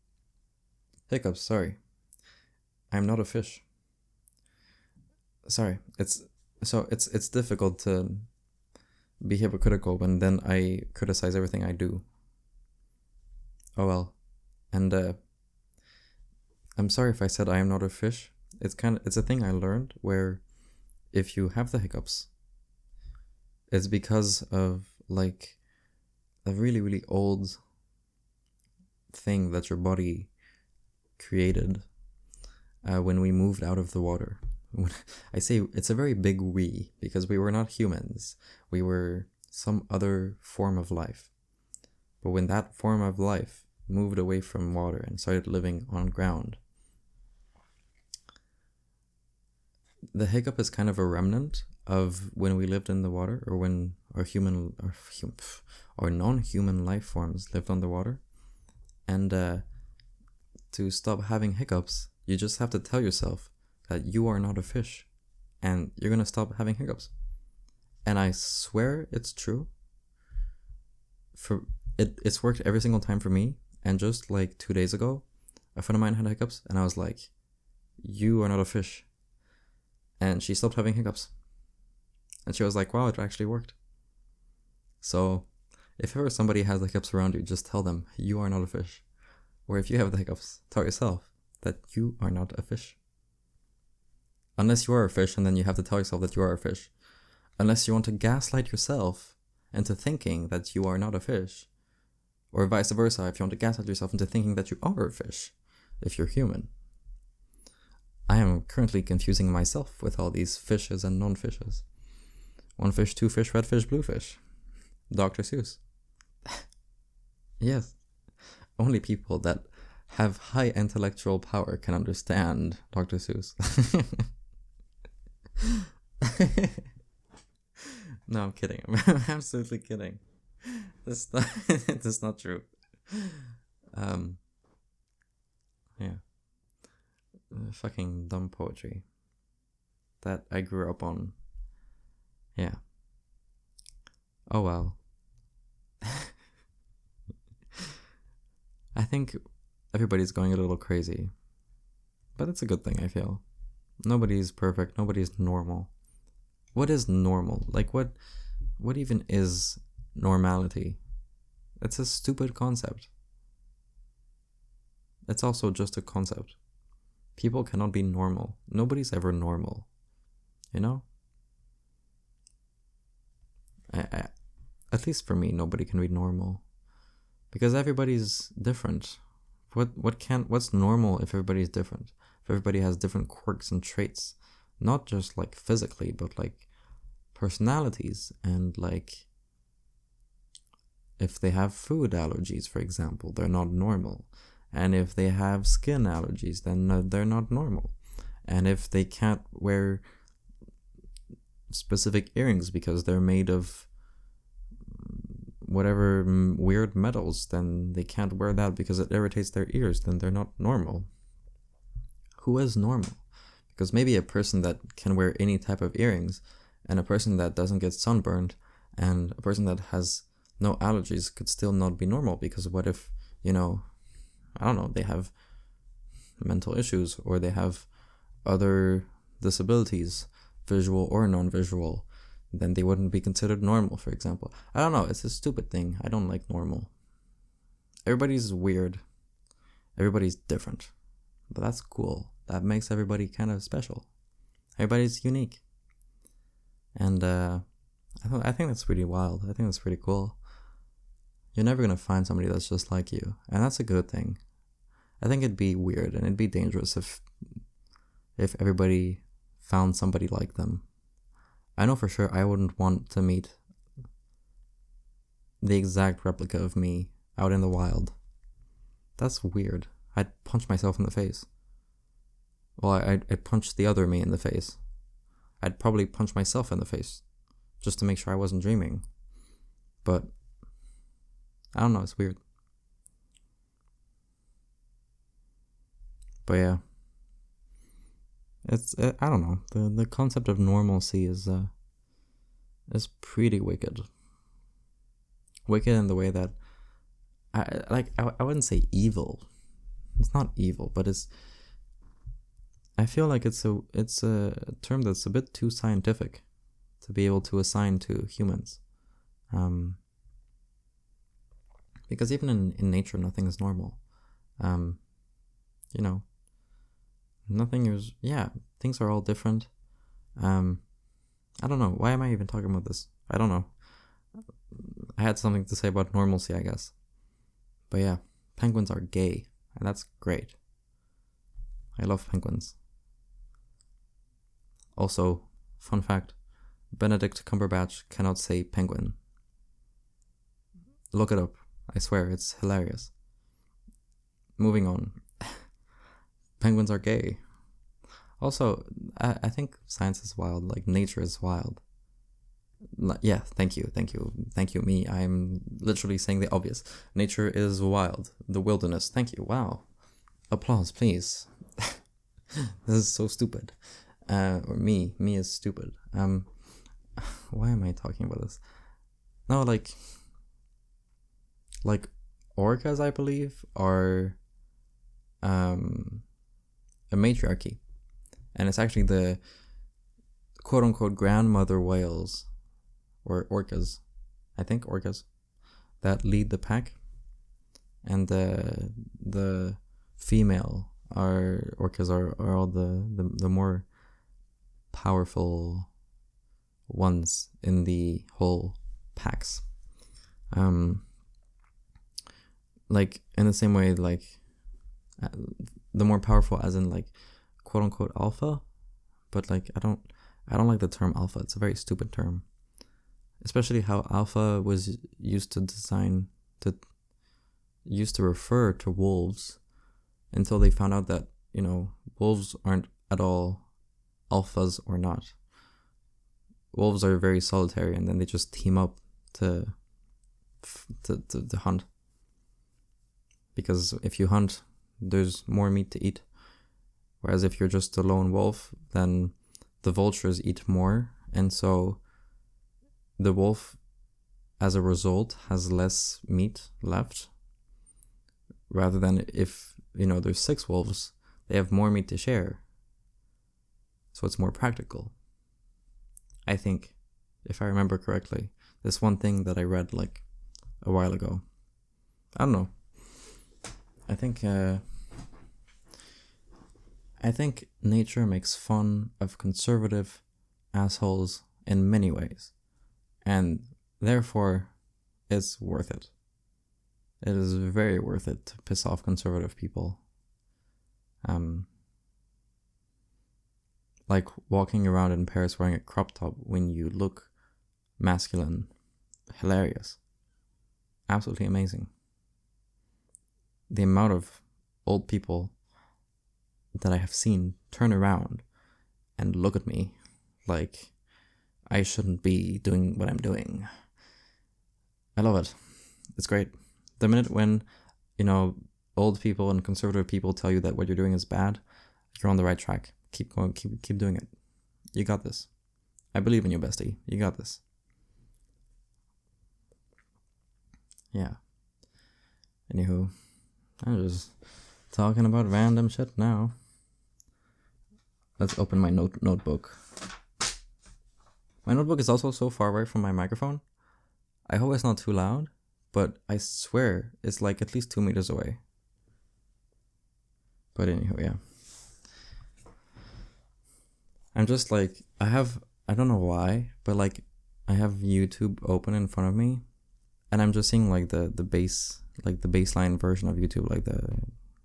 [SPEAKER 1] Hiccups, sorry. I'm not a fish. Sorry, it's so it's it's difficult to be hypocritical when then I criticize everything I do. Oh well. And uh I'm sorry if I said I am not a fish. It's kind of it's a thing I learned where if you have the hiccups it's because of like a really really old thing that your body created uh, when we moved out of the water I say it's a very big we because we were not humans. We were some other form of life. But when that form of life moved away from water and started living on ground, the hiccup is kind of a remnant of when we lived in the water or when our human or, non-human life forms lived on the water. And uh, to stop having hiccups, you just have to tell yourself that you are not a fish and you're going to stop having hiccups. And I swear it's true. For it it's worked every single time for me and just like 2 days ago, a friend of mine had hiccups and I was like, "You are not a fish." And she stopped having hiccups. And she was like, "Wow, it actually worked." So, if ever somebody has hiccups around you, just tell them you are not a fish. Or if you have the hiccups, tell yourself that you are not a fish. Unless you are a fish and then you have to tell yourself that you are a fish. Unless you want to gaslight yourself into thinking that you are not a fish. Or vice versa, if you want to gaslight yourself into thinking that you are a fish, if you're human. I am currently confusing myself with all these fishes and non fishes. One fish, two fish, red fish, blue fish. Dr. Seuss. yes. Only people that have high intellectual power can understand Dr. Seuss. no, I'm kidding. I'm absolutely kidding. That's not, that's not true. Um, yeah. Uh, fucking dumb poetry that I grew up on. Yeah. Oh well. I think everybody's going a little crazy. But it's a good thing, I feel. Nobody's perfect. Nobody's normal. What is normal? Like what what even is normality? It's a stupid concept. It's also just a concept. People cannot be normal. Nobody's ever normal. You know? I, I, at least for me, nobody can be normal. Because everybody's different. What what can what's normal if everybody's different? if everybody has different quirks and traits, not just like physically, but like personalities and like if they have food allergies, for example, they're not normal. And if they have skin allergies, then uh, they're not normal. And if they can't wear specific earrings because they're made of whatever mm, weird metals, then they can't wear that because it irritates their ears, then they're not normal. Who is normal? Because maybe a person that can wear any type of earrings and a person that doesn't get sunburned and a person that has no allergies could still not be normal because what if, you know, I don't know, they have mental issues or they have other disabilities, visual or non visual, then they wouldn't be considered normal, for example. I don't know, it's a stupid thing. I don't like normal. Everybody's weird, everybody's different, but that's cool. That makes everybody kind of special. Everybody's unique. And uh, I, th- I think that's pretty wild. I think that's pretty cool. You're never going to find somebody that's just like you, and that's a good thing. I think it'd be weird and it'd be dangerous if if everybody found somebody like them. I know for sure I wouldn't want to meet the exact replica of me out in the wild. That's weird. I'd punch myself in the face. Well, I'd, I'd punch the other me in the face. I'd probably punch myself in the face just to make sure I wasn't dreaming. But I don't know, it's weird. But yeah, it's it, I don't know the the concept of normalcy is uh is pretty wicked. Wicked in the way that I like I, I wouldn't say evil. It's not evil, but it's I feel like it's a it's a term that's a bit too scientific to be able to assign to humans. Um, because even in, in nature, nothing is normal. Um, you know, nothing is yeah things are all different. Um i don't know. Why am i even talking about this? I don't know. I had something to say about normalcy i guess. But yeah penguins are gay and that's great. I love penguins. Also fun fact benedict cumberbatch cannot say penguin. Look it up. I swear it's hilarious. Moving on penguins are gay. Also, I, I think science is wild, like nature is wild. Yeah, thank you, thank you, thank you, me. I'm literally saying the obvious. Nature is wild. The wilderness. Thank you. Wow. Applause, please. this is so stupid. Uh, or me. Me is stupid. Um, why am I talking about this? No, like, like orcas, I believe, are um a matriarchy, and it's actually the quote unquote grandmother whales or orcas, I think orcas, that lead the pack, and the the female are orcas are, are all the, the the more powerful ones in the whole packs. Um, like in the same way, like uh, the more powerful as in like quote unquote alpha but like i don't i don't like the term alpha. It's a very stupid term. Especially how alpha was used to design to used to refer to wolves until they found out that you know wolves aren't at all alphas or not. Wolves are very solitary and then they just team up to to, to, to hunt. Because if you hunt there's more meat to eat. Whereas if you're just a lone wolf, then the vultures eat more, and so the wolf, as a result, has less meat left. Rather than if you know there's six wolves, they have more meat to share. So it's more practical. I think, if I remember correctly, this one thing that I read like a while ago. I don't know. I think uh, I think nature makes fun of conservative assholes in many ways, and therefore it's worth it. It is very worth it to piss off conservative people. Um, like walking around in Paris wearing a crop top when you look masculine, hilarious, absolutely amazing. The amount of old people that I have seen turn around and look at me like I shouldn't be doing what I'm doing. I love it. It's great. The minute when, you know, old people and conservative people tell you that what you're doing is bad, you're on the right track. Keep going, keep keep doing it. You got this. I believe in you, bestie. You got this. Yeah. Anywho, I'm just talking about random shit now. Let's open my note notebook. My notebook is also so far away from my microphone. I hope it's not too loud, but I swear it's like at least two meters away. But anywho, yeah. I'm just like I have I don't know why, but like I have YouTube open in front of me and I'm just seeing like the the base like the baseline version of YouTube, like the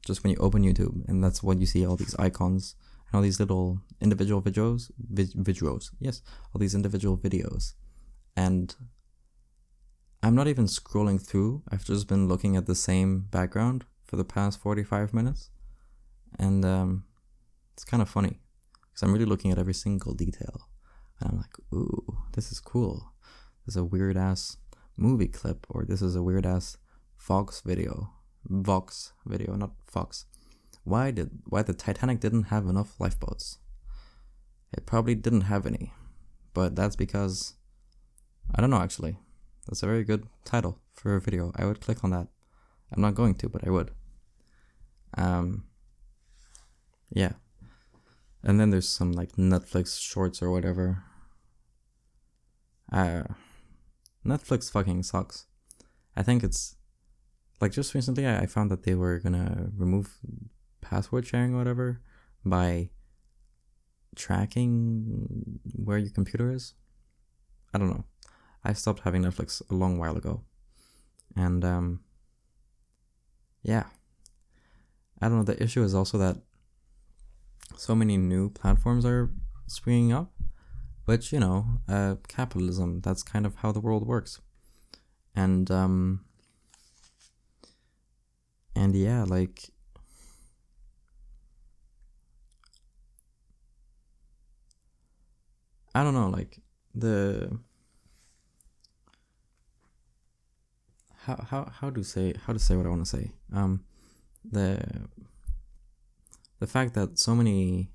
[SPEAKER 1] just when you open YouTube and that's what you see all these icons all these little individual videos vid- videos yes all these individual videos. And i'm not even scrolling through. I've just been looking at the same background for the past 45 minutes. And um, it's kind of funny because i'm really looking at every single detail. And i'm like ooh this is cool. This is a weird ass movie clip or this is a weird ass fox video. Vox video not fox why did why the Titanic didn't have enough lifeboats. It probably didn't have any, but that's because I don't know actually. That's a very good title for a video. I would click on that. I'm not going to, but I would. Um yeah. And then there's some like Netflix shorts or whatever. Uh Netflix fucking sucks. I think it's like just recently I found that they were gonna remove password sharing or whatever by tracking where your computer is. I don't know. I stopped having Netflix a long while ago. And um yeah. I don't know, the issue is also that so many new platforms are springing up, which, you know, uh capitalism, that's kind of how the world works. And um and yeah, like I don't know, like the how how how to say how to say what I want to say. Um, the the fact that so many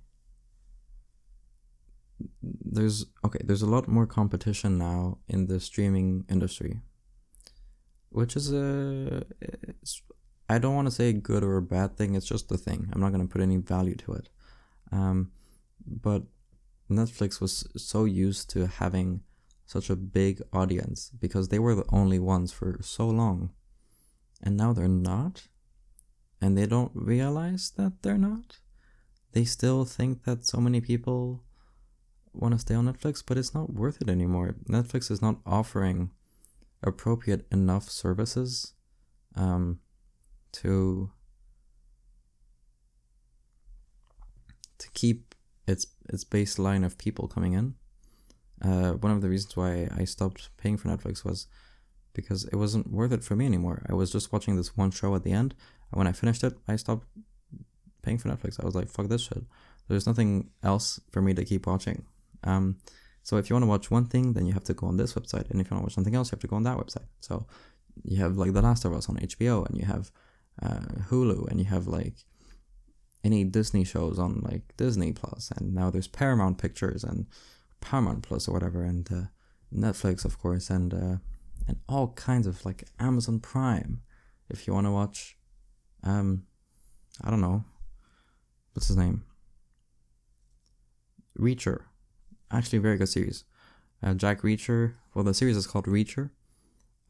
[SPEAKER 1] there's okay there's a lot more competition now in the streaming industry which is a i don't want to say good or a bad thing it's just a thing i'm not going to put any value to it um, but Netflix was so used to having such a big audience because they were the only ones for so long. And now they're not. And they don't realize that they're not. They still think that so many people want to stay on Netflix, but it's not worth it anymore. Netflix is not offering appropriate enough services um, to to keep its its baseline of people coming in. Uh, one of the reasons why I stopped paying for Netflix was because it wasn't worth it for me anymore. I was just watching this one show at the end, and when I finished it, I stopped paying for Netflix. I was like, "Fuck this shit." There's nothing else for me to keep watching. Um, so if you want to watch one thing, then you have to go on this website, and if you want to watch something else, you have to go on that website. So you have like The Last of Us on HBO, and you have uh, Hulu, and you have like any Disney shows on like Disney Plus, and now there's Paramount Pictures and Paramount Plus or whatever, and uh, Netflix, of course, and uh, and all kinds of like Amazon Prime, if you want to watch, um, I don't know, what's his name? Reacher, actually, very good series. Uh, Jack Reacher. Well, the series is called Reacher.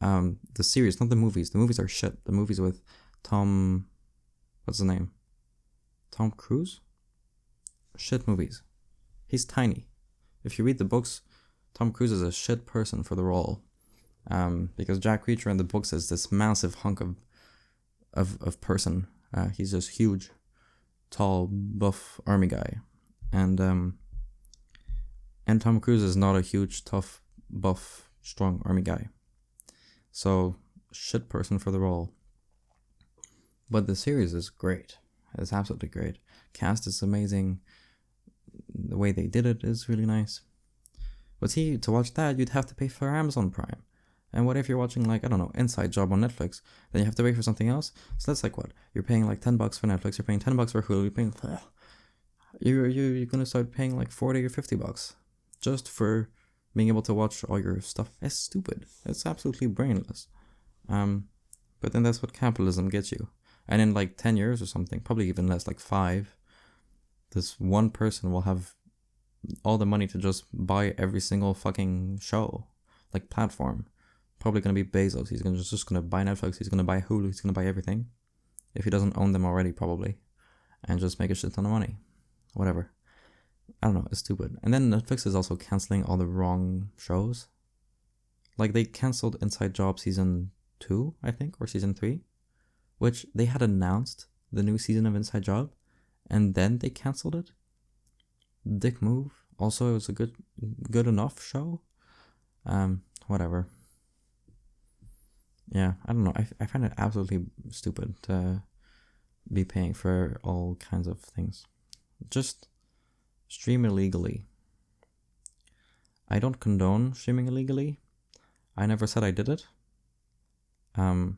[SPEAKER 1] Um, the series, not the movies. The movies are shit. The movies with Tom, what's the name? Tom Cruise? Shit movies. He's tiny. If you read the books, Tom Cruise is a shit person for the role. Um, because Jack Reacher in the books is this massive hunk of of, of person. Uh, he's this huge, tall, buff army guy. And um, and Tom Cruise is not a huge, tough, buff, strong army guy. So shit person for the role. But the series is great. It's absolutely great. Cast is amazing. The way they did it is really nice. But see, to watch that, you'd have to pay for Amazon Prime. And what if you're watching like I don't know Inside Job on Netflix? Then you have to pay for something else. So that's like what you're paying like ten bucks for Netflix. You're paying ten bucks for Hulu. You're paying. You're you you're gonna start paying like forty or fifty bucks just for being able to watch all your stuff. It's stupid. It's absolutely brainless. Um, but then that's what capitalism gets you. And in like ten years or something, probably even less, like five, this one person will have all the money to just buy every single fucking show, like platform. Probably gonna be Bezos. He's gonna just, just gonna buy Netflix. He's gonna buy Hulu. He's gonna buy everything, if he doesn't own them already, probably, and just make a shit ton of money. Whatever. I don't know. It's stupid. And then Netflix is also canceling all the wrong shows. Like they canceled Inside Job season two, I think, or season three, which they had announced the new season of Inside Job, and then they canceled it. Dick move. Also, it was a good, good enough show. Um, whatever. Yeah, I don't know. I, I find it absolutely stupid to be paying for all kinds of things. Just stream illegally. I don't condone streaming illegally. I never said I did it. Um,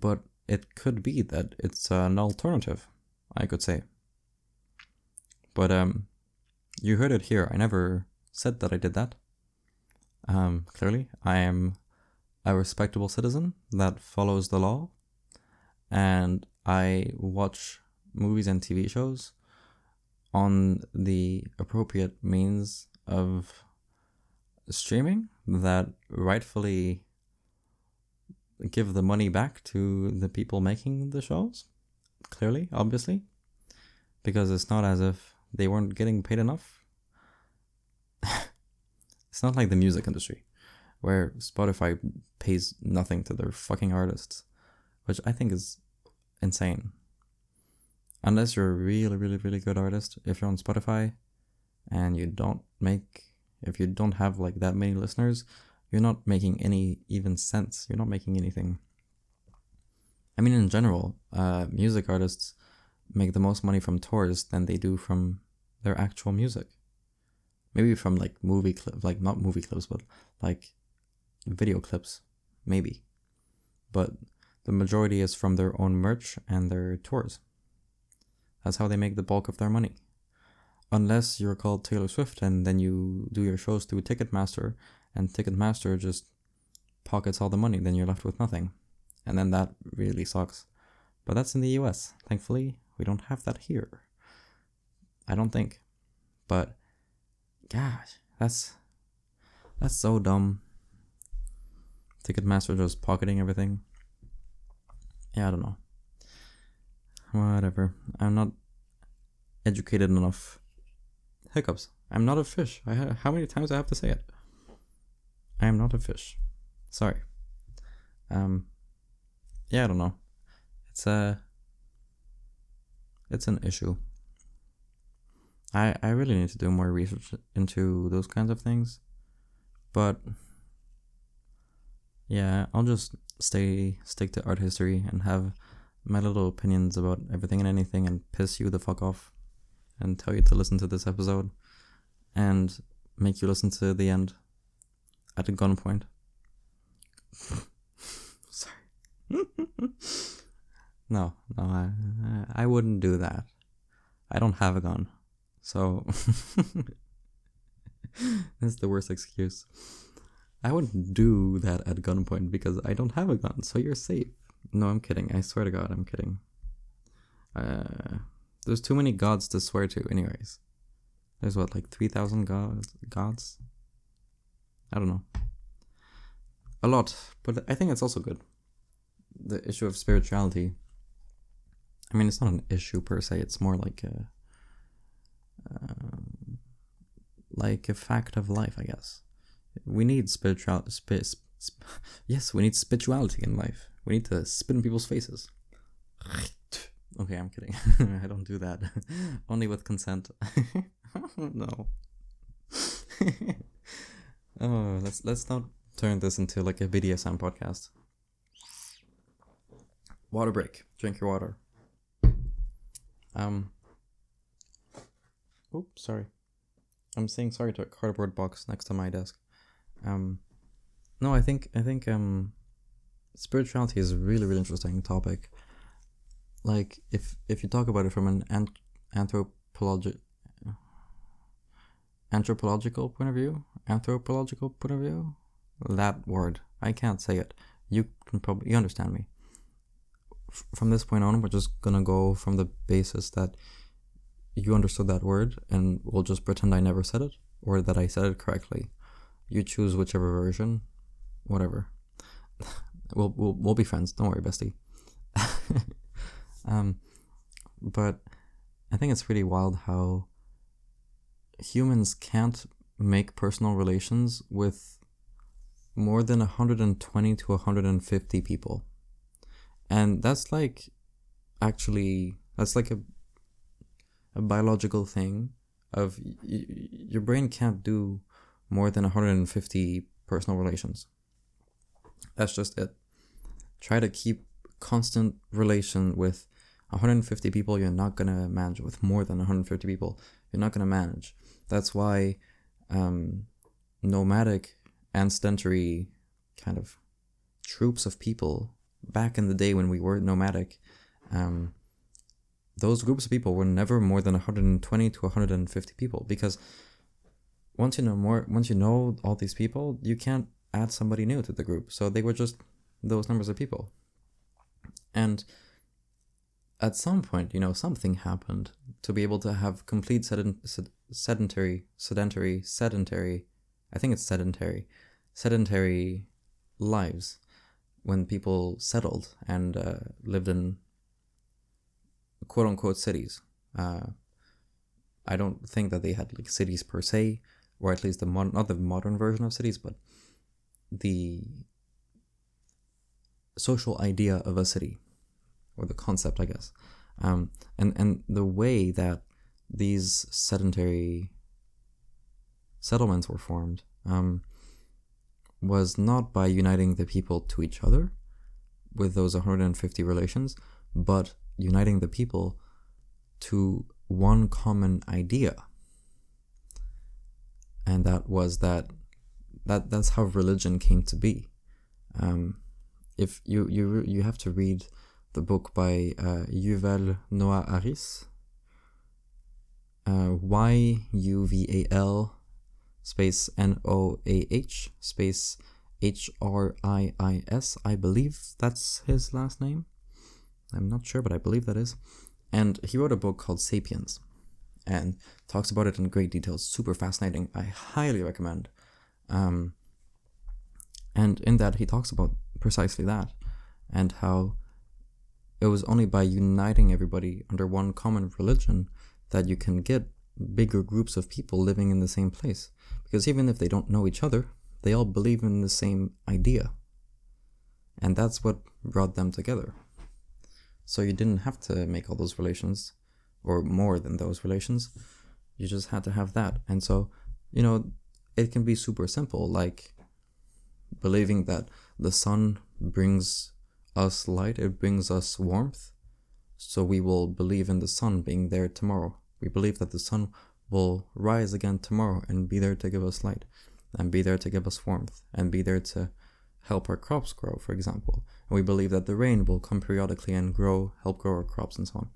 [SPEAKER 1] but it could be that it's an alternative, I could say. But um, you heard it here. I never said that I did that. Um, clearly, I am a respectable citizen that follows the law, and I watch movies and TV shows on the appropriate means of streaming that rightfully give the money back to the people making the shows. Clearly, obviously, because it's not as if they weren't getting paid enough. it's not like the music industry, where Spotify pays nothing to their fucking artists, which I think is insane. Unless you're a really, really, really good artist, if you're on Spotify and you don't make, if you don't have like that many listeners, you're not making any even sense. You're not making anything. I mean, in general, uh, music artists make the most money from tours than they do from their actual music. Maybe from like movie clips, like not movie clips, but like video clips, maybe. But the majority is from their own merch and their tours. That's how they make the bulk of their money. Unless you're called Taylor Swift and then you do your shows through Ticketmaster and Ticketmaster just pockets all the money, then you're left with nothing. And then that really sucks. But that's in the US. Thankfully, we don't have that here. I don't think. But gosh, that's that's so dumb. Ticketmaster just pocketing everything. Yeah, I don't know. Whatever. I'm not educated enough. Hiccups. I'm not a fish. I ha- how many times I have to say it? I am not a fish. Sorry. Um. Yeah, I don't know. It's a. It's an issue. I I really need to do more research into those kinds of things, but yeah, I'll just stay stick to art history and have my little opinions about everything and anything and piss you the fuck off and tell you to listen to this episode and make you listen to the end at a gunpoint. Sorry. no, no, I, I wouldn't do that. I don't have a gun. So, that's the worst excuse. I wouldn't do that at gunpoint because I don't have a gun, so you're safe. No, I'm kidding. I swear to God, I'm kidding. Uh, there's too many gods to swear to, anyways. There's what, like 3,000 gods? Gods? I don't know. A lot, but I think it's also good. The issue of spirituality. I mean, it's not an issue per se. It's more like a, um, like a fact of life, I guess. We need spiritual, sp- sp- yes, we need spirituality in life. We need to spit in people's faces. Okay, I'm kidding. I don't do that. Only with consent. no. Oh, let's let's not turn this into like a BDSM podcast. Water break. Drink your water. Um. Oops, sorry. I'm saying sorry to a cardboard box next to my desk. Um, no, I think I think um, spirituality is a really really interesting topic. Like if if you talk about it from an ant- anthropologic anthropological point of view, anthropological point of view, that word I can't say it. You can probably you understand me. F- from this point on, we're just gonna go from the basis that you understood that word, and we'll just pretend I never said it or that I said it correctly. You choose whichever version, whatever. we'll we'll we'll be friends. Don't worry, bestie. um, but I think it's really wild how humans can't make personal relations with more than 120 to 150 people. And that's like actually that's like a a biological thing of y- your brain can't do more than 150 personal relations. That's just it. Try to keep constant relation with 150 people you're not going to manage with more than 150 people you're not going to manage that's why um, nomadic and sedentary kind of troops of people. Back in the day when we were nomadic um, those groups of people were never more than 120 to 150 people because once you know more once you know all these people you can't add somebody new to the group. So they were just those numbers of people. And at some point you know something happened to be able to have complete sedent- sed- sedentary sedentary sedentary i think it's sedentary sedentary lives when people settled and uh, lived in quote unquote cities. Uh, I don't think that they had like cities per se, or at least the modern, not the modern version of cities, but the social idea of a city, or the concept, I guess. Um, and and the way that these sedentary settlements were formed um, was not by uniting the people to each other with those 150 relations, but uniting the people to one common idea. And that was that that that's how religion came to be. Um, if you you you have to read the book by uh, Yuval Noah Harris, uh, Y U V A L space N O A H space H R I I S. I believe that's his last name. I'm not sure, but I believe that is. And he wrote a book called Sapiens and talks about it in great detail. Super fascinating. I highly recommend. Um, and in that, he talks about precisely that and how it was only by uniting everybody under one common religion that you can get bigger groups of people living in the same place. Because even if they don't know each other, they all believe in the same idea. And that's what brought them together. So you didn't have to make all those relations or more than those relations. You just had to have that. And so, you know, it can be super simple, like believing that the sun brings us light, it brings us warmth. So we will believe in the sun being there tomorrow. We believe that the sun will rise again tomorrow and be there to give us light and be there to give us warmth and be there to help our crops grow, for example. And we believe that the rain will come periodically and grow, help grow our crops and so on,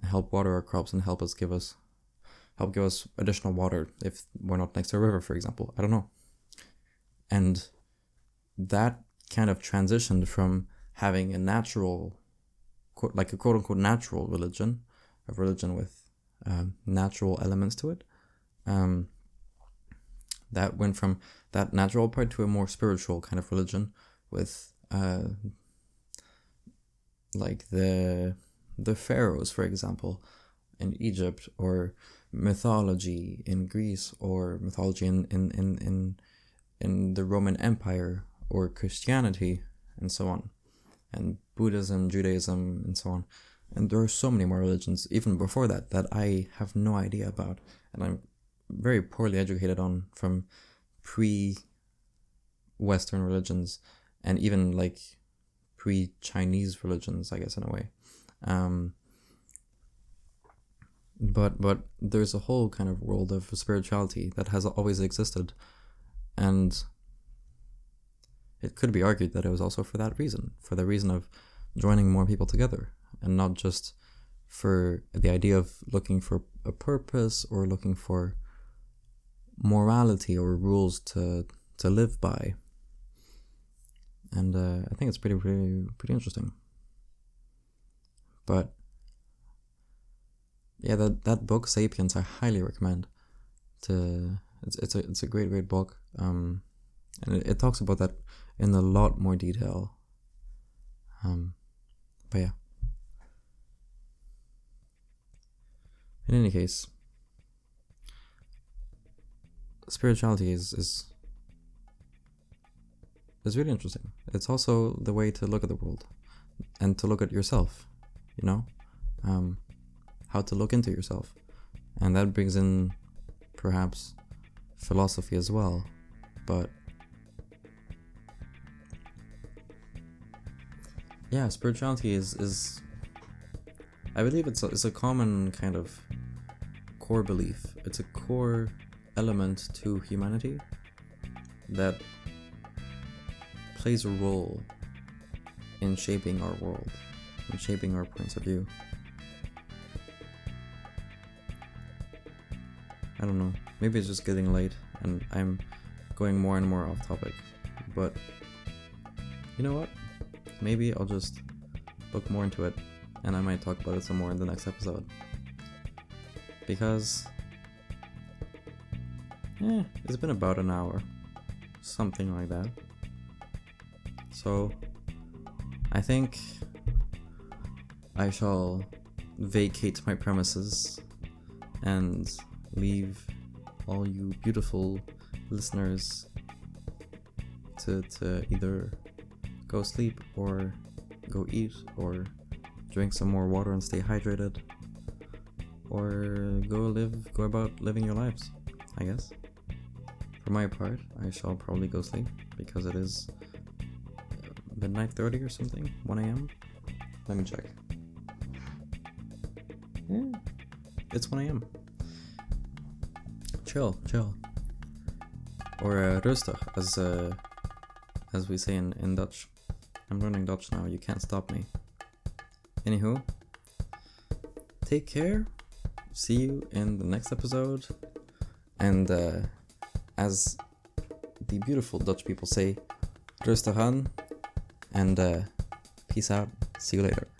[SPEAKER 1] and help water our crops and help us give us help give us additional water if we're not next to a river, for example. I don't know. And that kind of transitioned from having a natural, like a quote unquote natural religion, a religion with um, natural elements to it. Um, that went from that natural part to a more spiritual kind of religion with uh, like the the pharaohs for example in egypt or mythology in greece or mythology in in in in, in the roman empire or christianity and so on and buddhism judaism and so on. And there are so many more religions even before that that i have no idea about. And i'm very poorly educated on from pre Western religions and even like pre Chinese religions, I guess, in a way. Um, but but there's a whole kind of world of spirituality that has always existed. And it could be argued that it was also for that reason for the reason of joining more people together and not just for the idea of looking for a purpose or looking for morality or rules to to live by and uh, I think it's pretty pretty pretty interesting but yeah, that that book *Sapiens* I highly recommend. To it's it's a it's a great great book. Um, and it, it talks about that in a lot more detail. Um, but yeah. In any case, spirituality is is is really interesting. It's also the way to look at the world and to look at yourself. You know. Um, how to look into yourself. And that brings in perhaps philosophy as well. But yeah, spirituality is is I believe it's a, it's a common kind of core belief. It's a core element to humanity that plays a role in shaping our world, in shaping our points of view. I don't know. Maybe it's just getting late and I'm going more and more off topic. But you know what? Maybe I'll just look more into it and I might talk about it some more in the next episode. Because yeah, it's been about an hour. Something like that. So I think I shall vacate my premises and leave all you beautiful listeners to, to either go sleep or go eat or drink some more water and stay hydrated or go live go about living your lives i guess for my part i shall probably go sleep because it is midnight 30 or something 1 a.m let me check yeah it's 1 a.m chill, chill. Or uh, rustig, as uh, as we say in, in Dutch. I'm learning Dutch now, you can't stop me. Anywho, take care. See you in the next episode. And uh, as the beautiful Dutch people say, rustig aan. And uh, peace out. See you later.